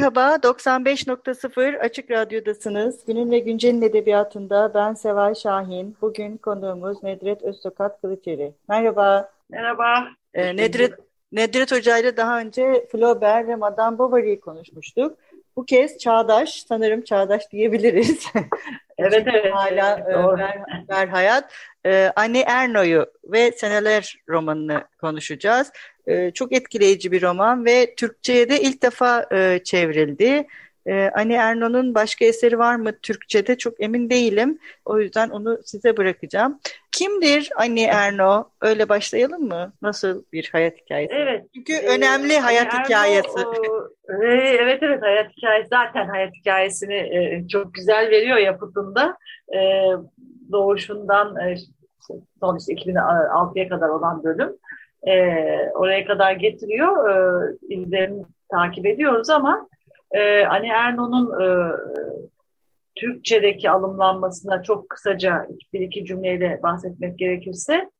Merhaba, 95.0 Açık Radyo'dasınız. Günün ve Güncel'in edebiyatında ben Seval Şahin. Bugün konuğumuz Nedret Öztokat Kılıçeri. Merhaba. Merhaba. Ee, Nedret, Nedret Hoca ile daha önce Flaubert ve Madame Bovary'i konuşmuştuk. Bu kez çağdaş, sanırım çağdaş diyebiliriz. evet, evet. Hala e, ver, ver Hayat. Ee, Anne Erno'yu ve Seneler romanını konuşacağız. Ee, çok etkileyici bir roman ve Türkçe'ye de ilk defa e, çevrildi. Ee, Anne Erno'nun başka eseri var mı Türkçe'de çok emin değilim. O yüzden onu size bırakacağım. Kimdir Anne Erno? Öyle başlayalım mı? Nasıl bir hayat hikayesi? Evet. Çünkü ee, önemli hayat Erno, hikayesi. O, e, evet evet hayat hikayesi zaten hayat hikayesini e, çok güzel veriyor yapıtında. E, doğuşundan e, son işte 2006'ya kadar olan bölüm e, oraya kadar getiriyor. E, izlerini takip ediyoruz ama e, Ani Erno'nun e, Türkçedeki alımlanmasına çok kısaca bir iki cümleyle bahsetmek gerekirse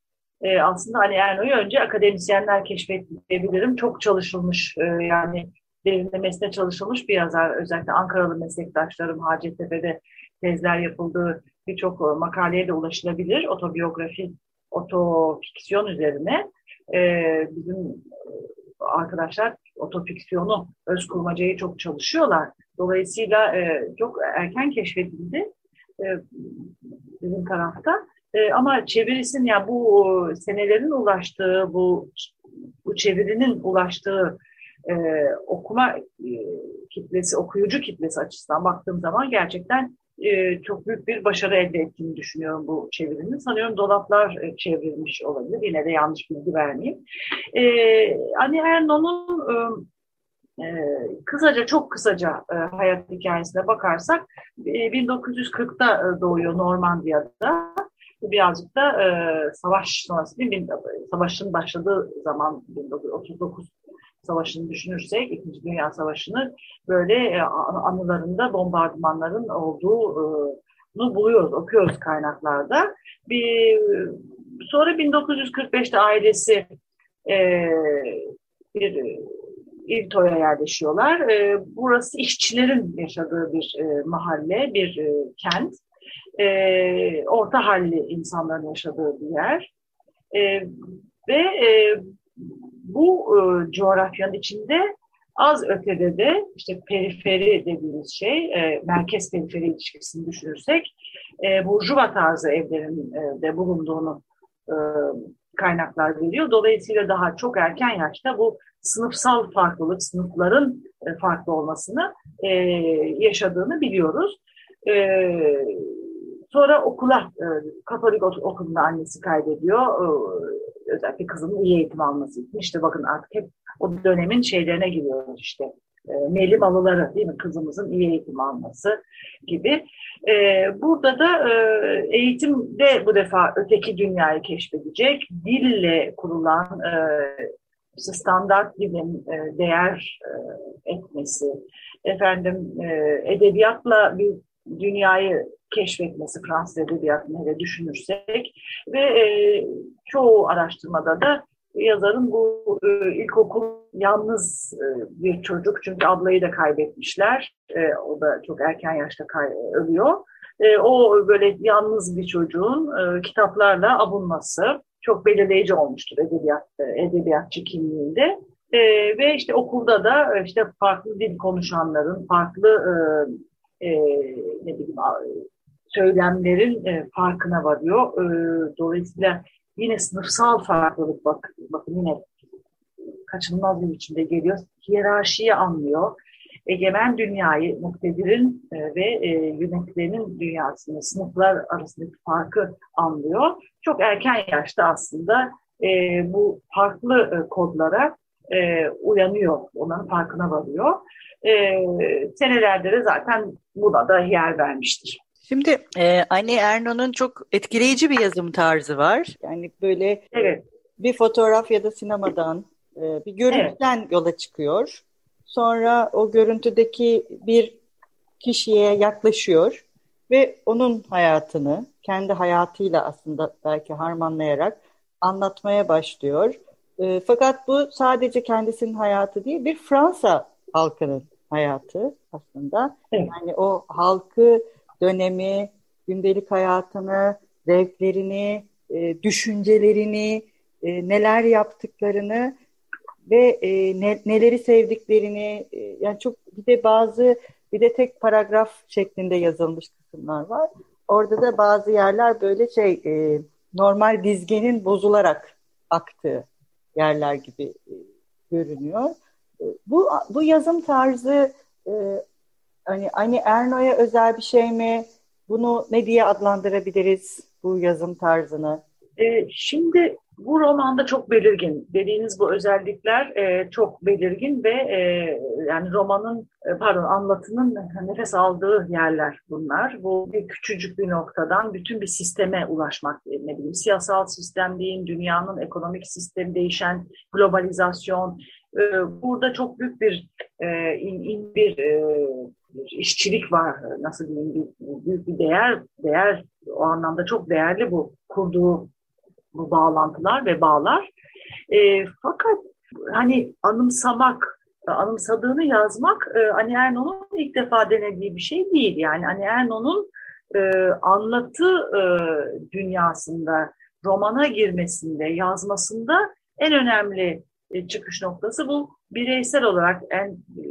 e, aslında Ani Erno'yu önce akademisyenler keşfedebilirim. Çok çalışılmış e, yani derinlemesine çalışılmış bir yazar. Özellikle Ankaralı meslektaşlarım Hacettepe'de tezler yapıldığı birçok makaleye de ulaşılabilir. Otobiyografi, otofiksiyon üzerine e, bizim arkadaşlar otofiksiyonu, öz kurmacayı çok çalışıyorlar. Dolayısıyla e, çok erken keşfedildi e, bizim tarafta. E, ama çevirisinin yani bu senelerin ulaştığı, bu bu çevirinin ulaştığı e, okuma e, kitlesi, okuyucu kitlesi açısından baktığım zaman gerçekten e, çok büyük bir başarı elde ettiğini düşünüyorum bu çevirinin. Sanıyorum dolaplar e, çevrilmiş olabilir. Yine de yanlış bilgi vermeyeyim. E, Anne Erno'nun e, e, kısaca, çok kısaca e, hayat hikayesine bakarsak e, 1940'da e, doğuyor Normandiya'da. Birazcık da e, savaş sonrası, bir, savaşın başladığı zaman 1939 Savaşı'nı düşünürsek, İkinci Dünya Savaşı'nı böyle e, anılarında bombardımanların olduğunu buluyoruz, okuyoruz kaynaklarda. Bir, sonra 1945'te ailesi e, bir İvto'ya yerleşiyorlar. E, burası işçilerin yaşadığı bir e, mahalle, bir e, kent. E, orta halli insanların yaşadığı bir yer. E, ve e, bu e, coğrafyanın içinde az ötede de işte periferi dediğimiz şey, e, merkez periferi ilişkisini düşünürsek, e, burjuva tarzı evlerin e, de bulunduğunu e, kaynaklar veriyor. Dolayısıyla daha çok erken yaşta bu sınıfsal farklılık, sınıfların e, farklı olmasını e, yaşadığını biliyoruz. E, sonra okula, e, Katolik okulunda annesi kaydediyor. E, özellikle kızının iyi eğitim alması için. İşte bakın artık hep o dönemin şeylerine giriyoruz işte. E, Melim alıları değil mi? Kızımızın iyi eğitim alması gibi. E, burada da e, eğitimde bu defa öteki dünyayı keşfedecek. Dille kurulan e, standart dilin e, değer e, etmesi, efendim e, edebiyatla bir dünyayı keşfetmesi Fransız edebiyatını hele düşünürsek ve e, çoğu araştırmada da yazarın bu e, ilkokul yalnız e, bir çocuk çünkü ablayı da kaybetmişler. E, o da çok erken yaşta kay- ölüyor. E, o böyle yalnız bir çocuğun e, kitaplarla abunması çok belirleyici olmuştur edebiyat e, edebiyatçı kimliğinde. E, ve işte okulda da e, işte farklı dil konuşanların, farklı e, e, ne bileyim söylemlerin e, farkına varıyor. E, dolayısıyla yine sınıfsal farklılık bakın, bakın yine kaçınılmaz bir biçimde geliyor. Hiyerarşiyi anlıyor. egemen dünyayı, muktedirin e, ve e, yönetilenin dünyasını, sınıflar arasındaki farkı anlıyor. Çok erken yaşta aslında e, bu farklı e, kodlara e, uyanıyor, onların farkına varıyor. E, senelerde de zaten buna da yer vermiştir. Şimdi e, Anne Erno'nun çok etkileyici bir yazım tarzı var. Yani böyle evet. bir fotoğraf ya da sinemadan, e, bir görüntüden evet. yola çıkıyor. Sonra o görüntüdeki bir kişiye yaklaşıyor ve onun hayatını kendi hayatıyla aslında belki harmanlayarak anlatmaya başlıyor. E, fakat bu sadece kendisinin hayatı değil, bir Fransa halkının hayatı aslında. Evet. Yani o halkı dönemi, gündelik hayatını, zevklerini, e, düşüncelerini, e, neler yaptıklarını ve e, ne, neleri sevdiklerini e, yani çok bir de bazı bir de tek paragraf şeklinde yazılmış kısımlar var. Orada da bazı yerler böyle şey e, normal dizgenin bozularak aktığı yerler gibi e, görünüyor. E, bu bu yazım tarzı e, hani hani Erno'ya özel bir şey mi? Bunu ne diye adlandırabiliriz bu yazım tarzını? E, şimdi bu romanda çok belirgin. Dediğiniz bu özellikler e, çok belirgin ve e, yani romanın e, pardon anlatının nefes aldığı yerler bunlar. Bu bir küçücük bir noktadan bütün bir sisteme ulaşmak ne bileyim siyasal sistem deyin, dünyanın ekonomik sistemi değişen globalizasyon. E, burada çok büyük bir e, in, in e, bir işçilik var. Nasıl diyeyim bir, büyük bir değer değer o anlamda çok değerli bu kurduğu bu bağlantılar ve bağlar. E, fakat hani anımsamak, anımsadığını yazmak e, Ani Erno'nun ilk defa denediği bir şey değil. Yani Ani Erno'nun e, anlatı e, dünyasında, romana girmesinde, yazmasında en önemli e, çıkış noktası bu bireysel olarak en e,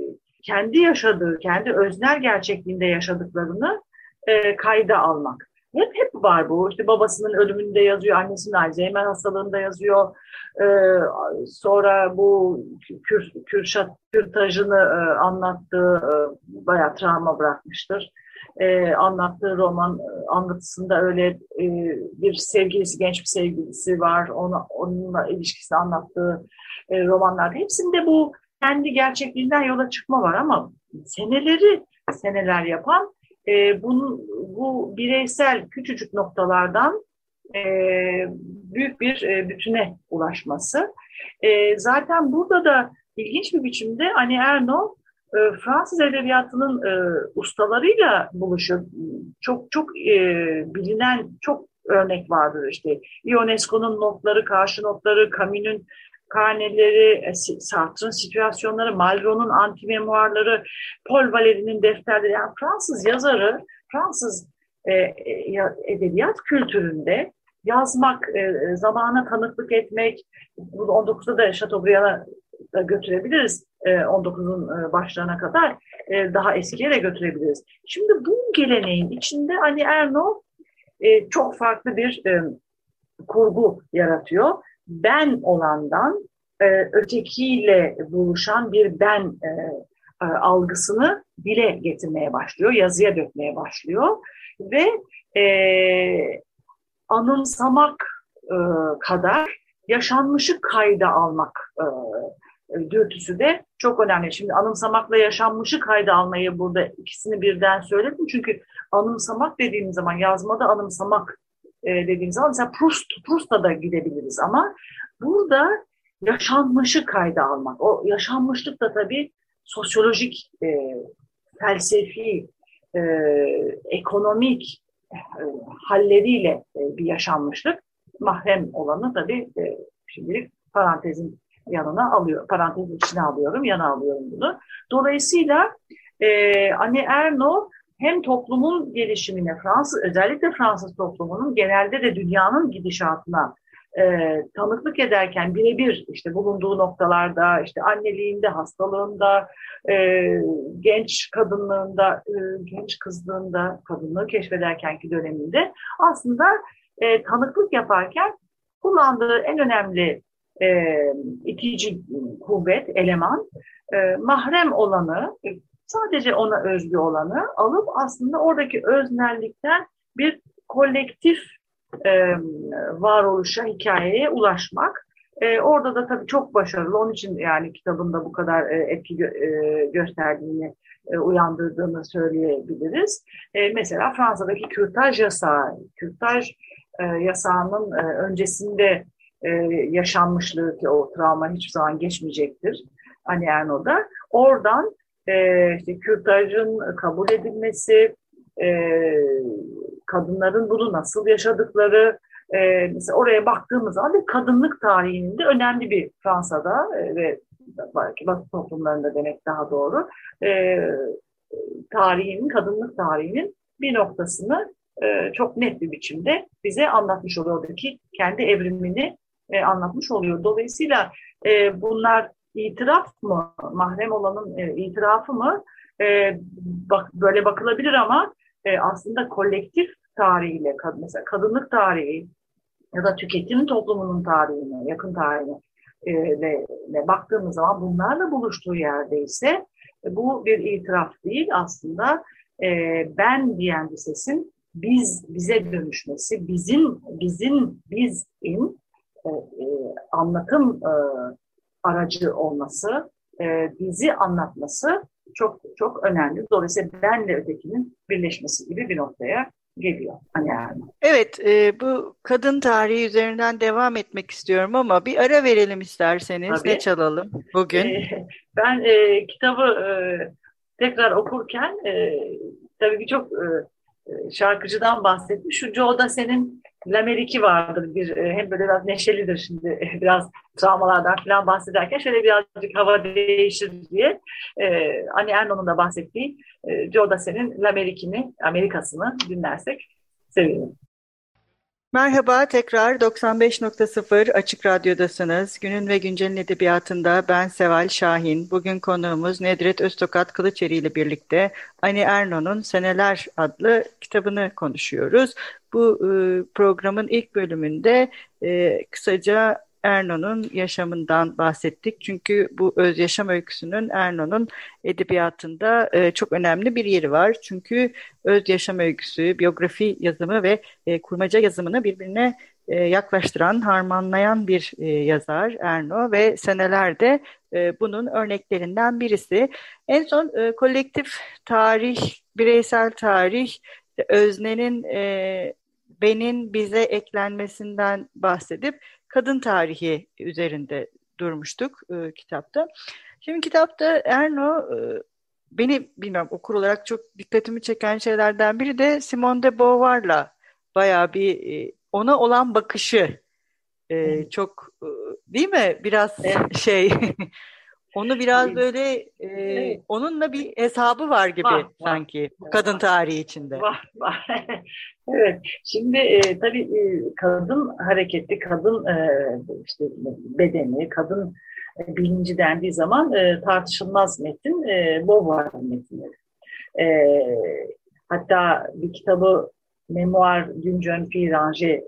kendi yaşadığı, kendi öznel gerçekliğinde yaşadıklarını e, kayda almak. Hep hep var bu. İşte babasının ölümünde yazıyor, annesinin Alzheimer hastalığında yazıyor. Ee, sonra bu Kür, Kürşat Kürtaj'ını e, anlattığı e, bayağı travma bırakmıştır. E, anlattığı roman e, anlatısında öyle e, bir sevgilisi, genç bir sevgilisi var. Ona, onunla ilişkisini anlattığı e, romanlarda. Hepsinde bu kendi gerçekliğinden yola çıkma var ama seneleri seneler yapan e, bunu, bu bireysel küçücük noktalardan e, büyük bir e, bütüne ulaşması. E, zaten burada da ilginç bir biçimde Ani Erno e, Fransız edebiyatının e, ustalarıyla buluşuyor. Çok çok e, bilinen çok örnek vardır işte. Ionesco'nun notları, karşı notları, Camus'un karneleri, e, Sartre'ın situasyonları, Malraux'un antimemuarları, Paul Valéry'nin defterleri. Yani Fransız yazarı, Fransız e, e edebiyat kültüründe yazmak, e, zamana tanıklık etmek, bunu 19'da da Chateaubriand'a da götürebiliriz. E, 19'un e, başlarına kadar e, daha eskiye de götürebiliriz. Şimdi bu geleneğin içinde Ali Erno e, çok farklı bir e, kurgu yaratıyor ben olandan e, ötekiyle buluşan bir ben e, e, algısını dile getirmeye başlıyor, yazıya dökmeye başlıyor ve e, anımsamak e, kadar yaşanmışı kayda almak e, dürtüsü de çok önemli. Şimdi anımsamakla yaşanmışı kayda almayı burada ikisini birden söyledim. Çünkü anımsamak dediğimiz zaman yazmada anımsamak e, dediğimiz zaman mesela Proust, Proust'a da gidebiliriz ama burada yaşanmışı kayda almak. O yaşanmışlık da tabii sosyolojik, e, felsefi, e, ekonomik e, halleriyle e, bir yaşanmışlık. Mahrem olanı tabii e, şimdilik parantezin yanına alıyor, parantezin içine alıyorum, yana alıyorum bunu. Dolayısıyla e, Anne Erno hem toplumun gelişimine, Fransız özellikle Fransız toplumunun genelde de dünyanın gidişatına e, tanıklık ederken birebir işte bulunduğu noktalarda, işte anneliğinde, hastalığında, e, genç kadınlığında, e, genç kızlığında, kadınlığı keşfederkenki döneminde aslında e, tanıklık yaparken kullandığı en önemli e, itici kuvvet, eleman, e, mahrem olanı, sadece ona özgü olanı alıp aslında oradaki öznellikten bir kolektif e, varoluşa, hikayeye ulaşmak. E, orada da tabii çok başarılı. Onun için yani kitabında bu kadar e, etki gö e, gösterdiğini, e, uyandırdığını söyleyebiliriz. E, mesela Fransa'daki kürtaj yasağı. Kürtaj e, yasağının e, öncesinde e, yaşanmışlığı ki o travma hiçbir zaman geçmeyecektir. Ani Erno'da. Oradan e, işte kürtajın kabul edilmesi, e, kadınların bunu nasıl yaşadıkları, e, mesela oraya baktığımız zaman bir kadınlık tarihinin de önemli bir Fransa'da e, ve belki Batı toplumlarında demek daha doğru, e, tarihinin, kadınlık tarihinin bir noktasını e, çok net bir biçimde bize anlatmış oluyor. Oradaki kendi evrimini e, anlatmış oluyor. Dolayısıyla e, bunlar itiraf mı, mahrem olanın e, itirafı mı? E, bak, böyle bakılabilir ama e, aslında kolektif tarihiyle, mesela kadınlık tarihi ya da tüketim toplumunun tarihine, yakın tarihine e, ve, ve baktığımız zaman bunlarla buluştuğu yerdeyse e, bu bir itiraf değil. Aslında e, ben diyen bir sesin biz bize dönüşmesi, bizim bizim bizin e, e, anlatım e, aracı olması, e, bizi anlatması çok çok önemli. Dolayısıyla benle ötekinin birleşmesi gibi bir noktaya geliyor. Hani yani. Evet, e, bu kadın tarihi üzerinden devam etmek istiyorum ama bir ara verelim isterseniz. Tabii. Ne çalalım bugün? E, ben e, kitabı e, tekrar okurken e, tabii ki çok e, şarkıcıdan bahsettim. Şu Joe da senin Lamerik'i vardır bir e, hem böyle biraz neşelidir şimdi biraz travmalardan falan bahsederken şöyle birazcık hava değişir diye e, Annie Ernaux'un da bahsettiği e, Joe Dassin'in Lamerik'ini Amerika'sını dinlersek sevinirim. Merhaba, tekrar 95.0 Açık Radyo'dasınız. Günün ve Güncel'in edebiyatında ben Seval Şahin. Bugün konuğumuz Nedret Öztokat Kılıçeri ile birlikte Ani Erno'nun Seneler adlı kitabını konuşuyoruz. Bu e, programın ilk bölümünde e, kısaca Erno'nun yaşamından bahsettik. Çünkü bu öz yaşam öyküsünün Erno'nun edebiyatında e, çok önemli bir yeri var. Çünkü öz yaşam öyküsü, biyografi yazımı ve e, kurmaca yazımını birbirine e, yaklaştıran, harmanlayan bir e, yazar Erno ve senelerde e, bunun örneklerinden birisi. En son e, kolektif tarih, bireysel tarih, öznenin e, benin bize eklenmesinden bahsedip kadın tarihi üzerinde durmuştuk e, kitapta. Şimdi kitapta Erno e, beni bilmem okur olarak çok dikkatimi çeken şeylerden biri de Simone de Beauvoir'la bayağı bir e, ona olan bakışı e, çok e, değil mi? Biraz evet. şey Onu biraz böyle e, evet. onunla bir hesabı var gibi var, sanki var. kadın tarihi içinde. Var, var. evet. Şimdi e, tabii e, kadın hareketi, kadın e, işte bedeni, kadın e, bilinci dendiği zaman e, tartışılmaz metin e, Beauvoir metinleri. E, hatta bir kitabı Memoir d'une jeune fille rangée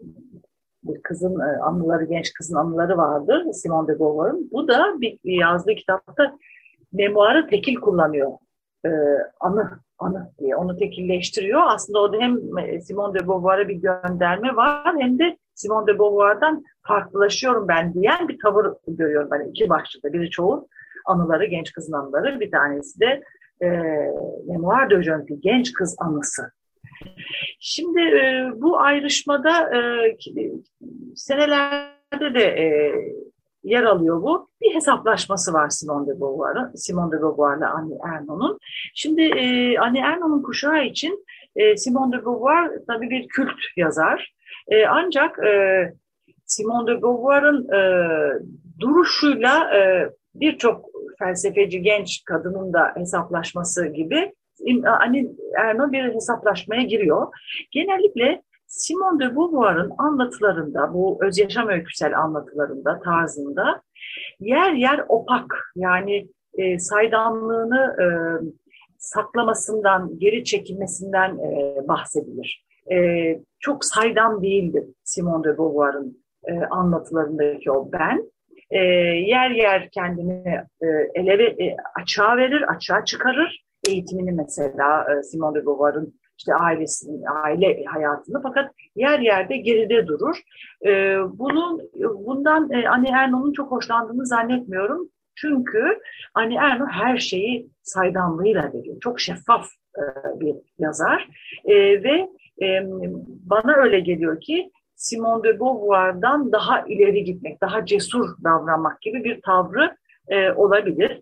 kızın e, anıları, genç kızın anıları vardır Simone de Beauvoir'ın. Bu da bir yazdığı kitapta memuarı tekil kullanıyor. Ee, anı, anı diye onu tekilleştiriyor. Aslında orada hem Simone de Beauvoir'a bir gönderme var hem de Simone de Beauvoir'dan farklılaşıyorum ben diyen bir tavır görüyorum ben iki başlıkta. Biri çoğu anıları, genç kızın anıları. Bir tanesi de e, Memoir de Jeune genç kız anısı. Şimdi e, bu ayrışmada e, senelerde de e, yer alıyor bu. Bir hesaplaşması var Simone de Beauvoir'ın, Simone de Beauvoir'la Annie Ernaux'un. Şimdi e, Annie Ernaux'un kuşağı için e, Simone de Beauvoir tabii bir kült yazar. E, ancak e, Simone de Beauvoir'ın e, duruşuyla e, birçok felsefeci genç kadının da hesaplaşması gibi hani Erno bir hesaplaşmaya giriyor. Genellikle Simone de Beauvoir'ın anlatılarında, bu öz yaşam öyküsel anlatılarında, tarzında yer yer opak yani e, saydamlığını e, saklamasından, geri çekilmesinden e, bahsedilir. E, çok saydam değildir Simone de Beauvoir'ın e, anlatılarındaki o ben. E, yer yer kendini e, eleve, e, açığa verir, açığa çıkarır eğitimini mesela e, Simone de Beauvoir'ın işte ailesinin, aile hayatını fakat yer yerde geride durur. E, bunun bundan e, Anne Ernaux'un çok hoşlandığını zannetmiyorum. Çünkü Anne Ernaux her şeyi saydamlığıyla veriyor. Çok şeffaf bir yazar ve bana öyle geliyor ki Simone de Beauvoir'dan daha ileri gitmek, daha cesur davranmak gibi bir tavrı olabilir.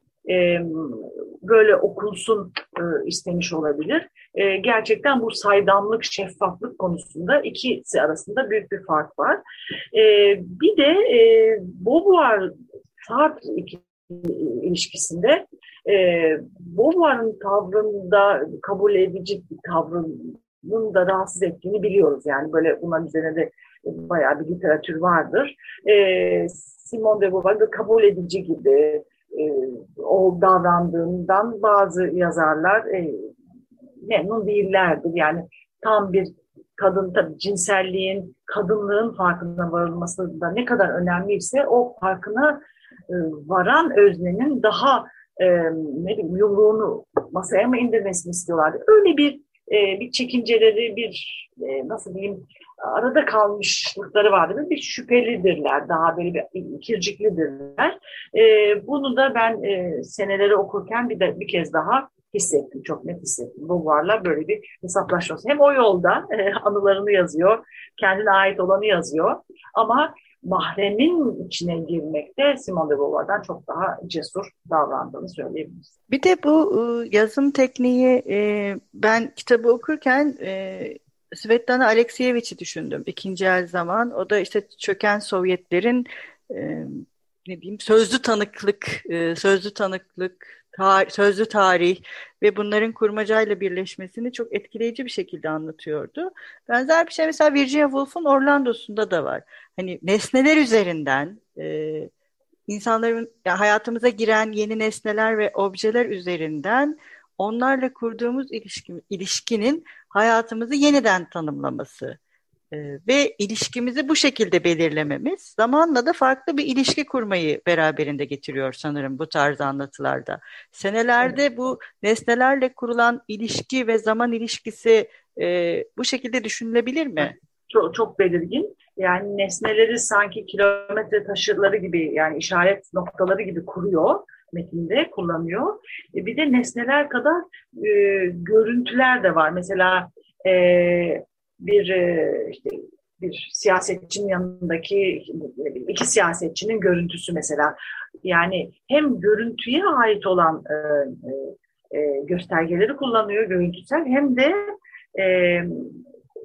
Böyle okunsun e, istemiş olabilir. E, gerçekten bu saydamlık, şeffaflık konusunda ikisi arasında büyük bir fark var. E, bir de Beauvoir Sartre ilişkisinde e, Beauvoir'ın tavrında kabul edici bir tavrının da rahatsız ettiğini biliyoruz. Yani böyle bunların üzerine de bayağı bir literatür vardır. E, Simone de Beauvoir kabul edici gibi o davrandığından bazı yazarlar e, memnun değillerdir. Yani tam bir kadın tabii cinselliğin, kadınlığın farkına varılması da ne kadar önemliyse o farkına e, varan öznenin daha e, ne bileyim yumruğunu masaya mı indirmesini istiyorlardı. Öyle bir e, bir çekinceleri, bir e, nasıl diyeyim arada kalmışlıkları vardı. Bir şüphelidirler, daha böyle bir kirciklidirler. E, bunu da ben e, seneleri okurken bir de bir kez daha hissettim, çok net hissettim. Bu varla böyle bir hesaplaşması. Hem o yolda e, anılarını yazıyor, kendine ait olanı yazıyor ama mahremin içine girmekte Beauvoir'dan çok daha cesur davrandığını söyleyebiliriz. Bir de bu e, yazım tekniği e, ben kitabı okurken e, Svetlana Alekseyevich'i düşündüm ikinci el zaman. O da işte çöken Sovyetlerin ne diyeyim sözlü tanıklık, sözlü tanıklık tar sözlü tarih ve bunların kurmacayla birleşmesini çok etkileyici bir şekilde anlatıyordu. Benzer bir şey mesela Virginia Woolf'un Orlando'sunda da var. Hani nesneler üzerinden e, insanların yani hayatımıza giren yeni nesneler ve objeler üzerinden onlarla kurduğumuz ilişki, ilişkinin hayatımızı yeniden tanımlaması ee, ve ilişkimizi bu şekilde belirlememiz zamanla da farklı bir ilişki kurmayı beraberinde getiriyor sanırım bu tarz anlatılarda. Senelerde evet. bu nesnelerle kurulan ilişki ve zaman ilişkisi e, bu şekilde düşünülebilir mi? Çok, çok belirgin. Yani nesneleri sanki kilometre taşıları gibi yani işaret noktaları gibi kuruyor metinde kullanıyor. E, bir de nesneler kadar e, görüntüler de var. Mesela e, bir e, işte bir siyasetçinin yanındaki iki siyasetçinin görüntüsü mesela. Yani hem görüntüye ait olan e, e, e, göstergeleri kullanıyor görüntüsel hem de e,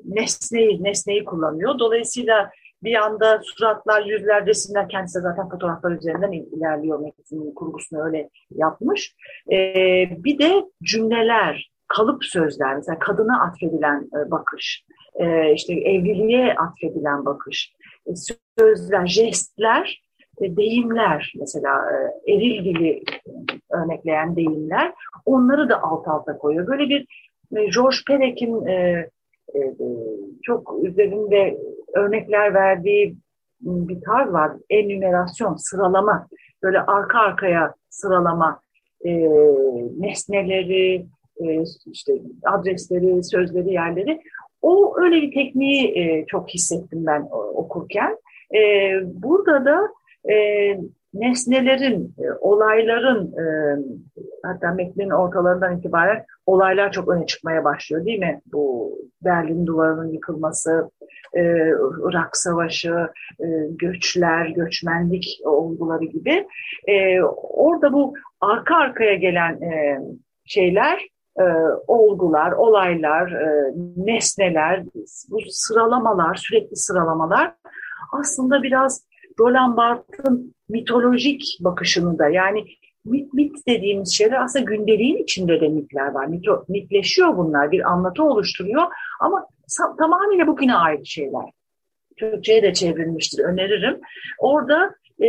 nesneyi nesneyi kullanıyor. Dolayısıyla bir anda suratlar, yüzler, resimler kendisi zaten fotoğraflar üzerinden ilerliyor. Metnin kurgusunu öyle yapmış. E, bir de cümleler, kalıp sözler, mesela kadına atfedilen e, bakış e, işte evliliğe atfedilen bakış, e, sözler, jestler, e, deyimler mesela e, eril dili örnekleyen deyimler onları da alt alta koyuyor. Böyle bir e, George Perek'in çok üzerinde örnekler verdiği bir tarz var. Enümerasyon, sıralama. Böyle arka arkaya sıralama nesneleri, işte adresleri, sözleri, yerleri o öyle bir tekniği e, çok hissettim ben okurken. E, burada da e, nesnelerin, e, olayların e, hatta metnin ortalarından itibaren olaylar çok öne çıkmaya başlıyor değil mi? Bu Berlin duvarının yıkılması, e, Irak Savaşı, e, göçler, göçmenlik olguları gibi. E, orada bu arka arkaya gelen e, şeyler e, olgular, olaylar, e, nesneler, bu sıralamalar, sürekli sıralamalar aslında biraz Roland Barthes'ın mitolojik bakışını da yani mit, mit dediğimiz şeyler aslında gündeliğin içinde de mitler var. Mito, mitleşiyor bunlar, bir anlatı oluşturuyor ama tamamıyla bugüne ait şeyler. Türkçe'ye de çevrilmiştir, öneririm. Orada e,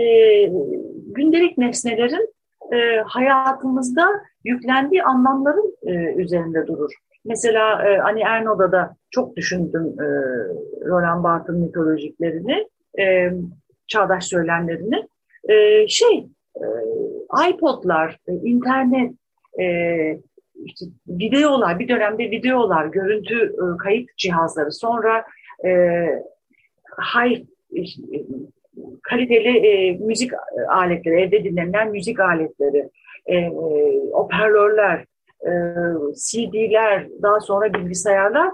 gündelik nesnelerin e, hayatımızda yüklendiği anlamların e, üzerinde durur. Mesela e, Ani Erno'da da çok düşündüm e, Roland Barthes'ın mitolojiklerini, e, çağdaş söylemlerini. E, şey, e, iPod'lar, e, internet, e, işte videolar, bir dönemde videolar, görüntü e, kayıt cihazları, sonra e, high kaliteli e, müzik aletleri, evde dinlenen müzik aletleri, e, hoparlörler, e, CD'ler, daha sonra bilgisayarlar,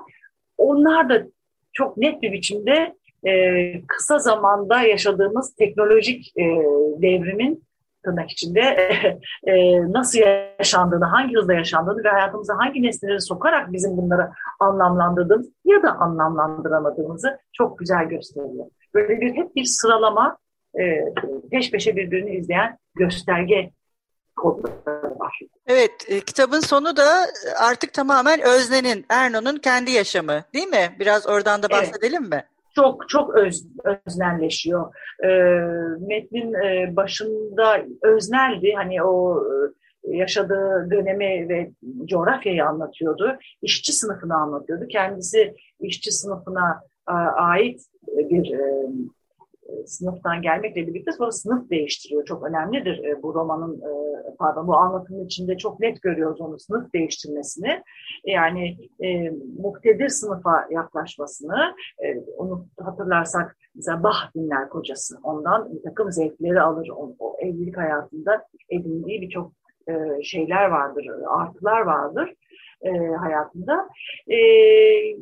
onlar da çok net bir biçimde e, kısa zamanda yaşadığımız teknolojik e, devrimin tırnak içinde e, nasıl yaşandığını, hangi hızla yaşandığını ve hayatımıza hangi nesneleri sokarak bizim bunları anlamlandırdığımız ya da anlamlandıramadığımızı çok güzel gösteriyor. Böyle bir hep bir sıralama e, peş peşe birbirini izleyen gösterge kodları var. Evet, e, kitabın sonu da artık tamamen Özne'nin, Erno'nun kendi yaşamı değil mi? Biraz oradan da bahsedelim evet. mi? çok çok öz, öznelleşiyor. E, metnin e, başında özneldi. Hani o e, yaşadığı dönemi ve coğrafyayı anlatıyordu. İşçi sınıfını anlatıyordu. Kendisi işçi sınıfına ait bir e, sınıftan gelmekle birlikte sonra sınıf değiştiriyor. Çok önemlidir e, bu romanın, e, pardon bu anlatımın içinde çok net görüyoruz onu sınıf değiştirmesini. Yani e, muktedir sınıfa yaklaşmasını, e, onu hatırlarsak mesela Bah dinler kocası. Ondan bir takım zevkleri alır. O, o evlilik hayatında edindiği birçok e, şeyler vardır, artılar vardır e, hayatında. E,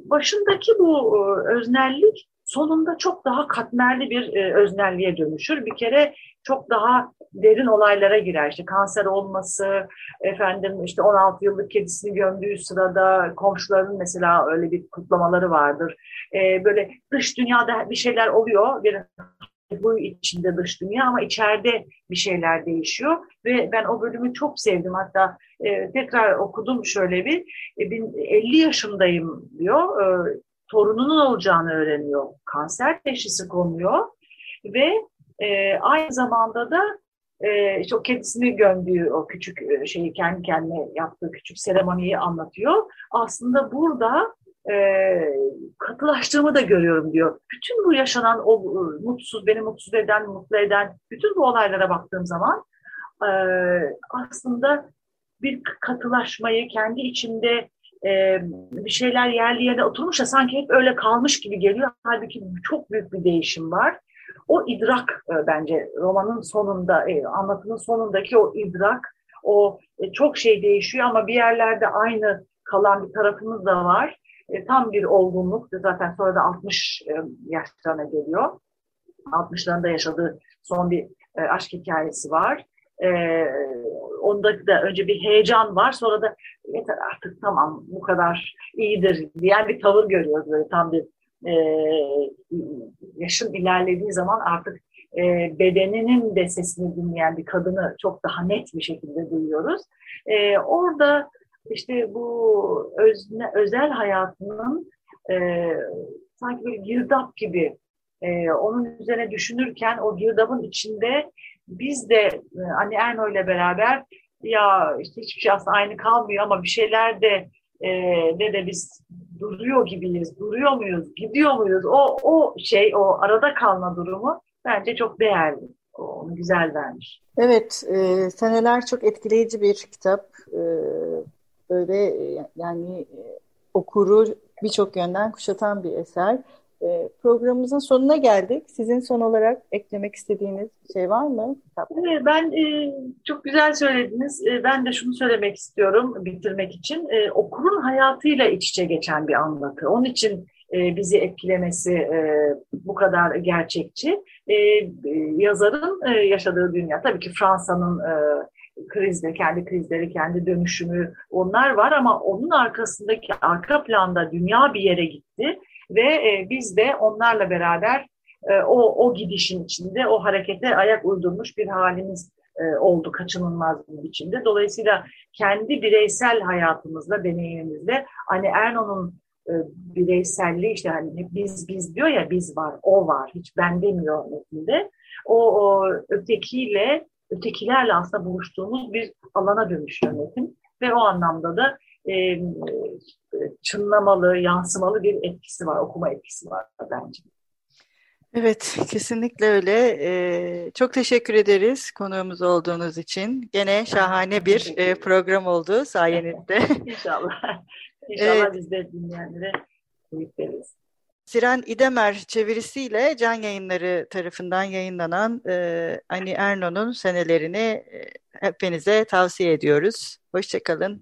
başındaki bu e, öznellik sonunda çok daha katmerli bir e, öznelliğe dönüşür. Bir kere çok daha derin olaylara girer. İşte kanser olması, efendim işte 16 yıllık kedisini gömdüğü sırada komşuların mesela öyle bir kutlamaları vardır. E, böyle dış dünyada bir şeyler oluyor. Bir bu içinde dış dünya ama içeride bir şeyler değişiyor ve ben o bölümü çok sevdim hatta e, tekrar okudum şöyle bir e, 50 yaşındayım diyor e, torununun olacağını öğreniyor. Kanser teşhisi konuyor ve e, aynı zamanda da e, işte o kedisini gömdüğü o küçük e, şeyi kendi kendine yaptığı küçük seremoniyi anlatıyor. Aslında burada e, katılaştığımı da görüyorum diyor. Bütün bu yaşanan o e, mutsuz, beni mutsuz eden, mutlu eden bütün bu olaylara baktığım zaman e, aslında bir katılaşmayı kendi içinde e, bir şeyler yerli yerine oturmuş da sanki hep öyle kalmış gibi geliyor. Halbuki çok büyük bir değişim var. O idrak e, bence romanın sonunda, e, anlatının sonundaki o idrak, o e, çok şey değişiyor ama bir yerlerde aynı kalan bir tarafımız da var. E, tam bir olgunluk, zaten sonra da 60 e, yaşlarına geliyor. 60'larında yaşadığı son bir e, aşk hikayesi var. E, onda da önce bir heyecan var sonra da yeter artık tamam bu kadar iyidir diyen bir tavır görüyoruz böyle tam bir e, yaşın ilerlediği zaman artık e, bedeninin de sesini dinleyen bir kadını çok daha net bir şekilde duyuyoruz. E, orada işte bu özne, özel hayatının e, sanki bir girdap gibi e, onun üzerine düşünürken o girdabın içinde biz de e, anne Erno ile beraber ya işte hiçbir şey aslında aynı kalmıyor ama bir şeyler de e, de de biz duruyor gibiyiz, duruyor muyuz, gidiyor muyuz? O, o şey, o arada kalma durumu bence çok değerli. Onu güzel vermiş. Evet, e, seneler çok etkileyici bir kitap. E, böyle yani e, okuru birçok yönden kuşatan bir eser. Ee, programımızın sonuna geldik. Sizin son olarak eklemek istediğiniz şey var mı? Ben e, çok güzel söylediniz. E, ben de şunu söylemek istiyorum bitirmek için. E, okurun hayatıyla iç içe geçen bir anlatı. Onun için bizi etkilemesi bu kadar gerçekçi. Yazarın yaşadığı dünya, tabii ki Fransa'nın krizleri, kendi krizleri, kendi dönüşümü onlar var ama onun arkasındaki arka planda dünya bir yere gitti ve e, biz de onlarla beraber e, o, o gidişin içinde o harekete ayak uydurmuş bir halimiz e, oldu kaçınılmaz bir biçimde. Dolayısıyla kendi bireysel hayatımızla, deneyimimizle hani Erno'nun e, bireyselliği işte hani biz biz diyor ya biz var, o var, hiç ben demiyor metninde. O, o ötekiyle, ötekilerle aslında buluştuğumuz bir alana dönüşüyor metin. Ve o anlamda da e, çınlamalı, yansımalı bir etkisi var, okuma etkisi var bence. Evet, kesinlikle öyle. Ee, çok teşekkür ederiz konuğumuz olduğunuz için. Gene şahane bir e, program oldu sayenizde. İnşallah. İnşallah evet. biz de dinleyenlere keyif veririz. Siren İdemer çevirisiyle Can Yayınları tarafından yayınlanan e, Ani Erno'nun senelerini e, hepinize tavsiye ediyoruz. Hoşçakalın,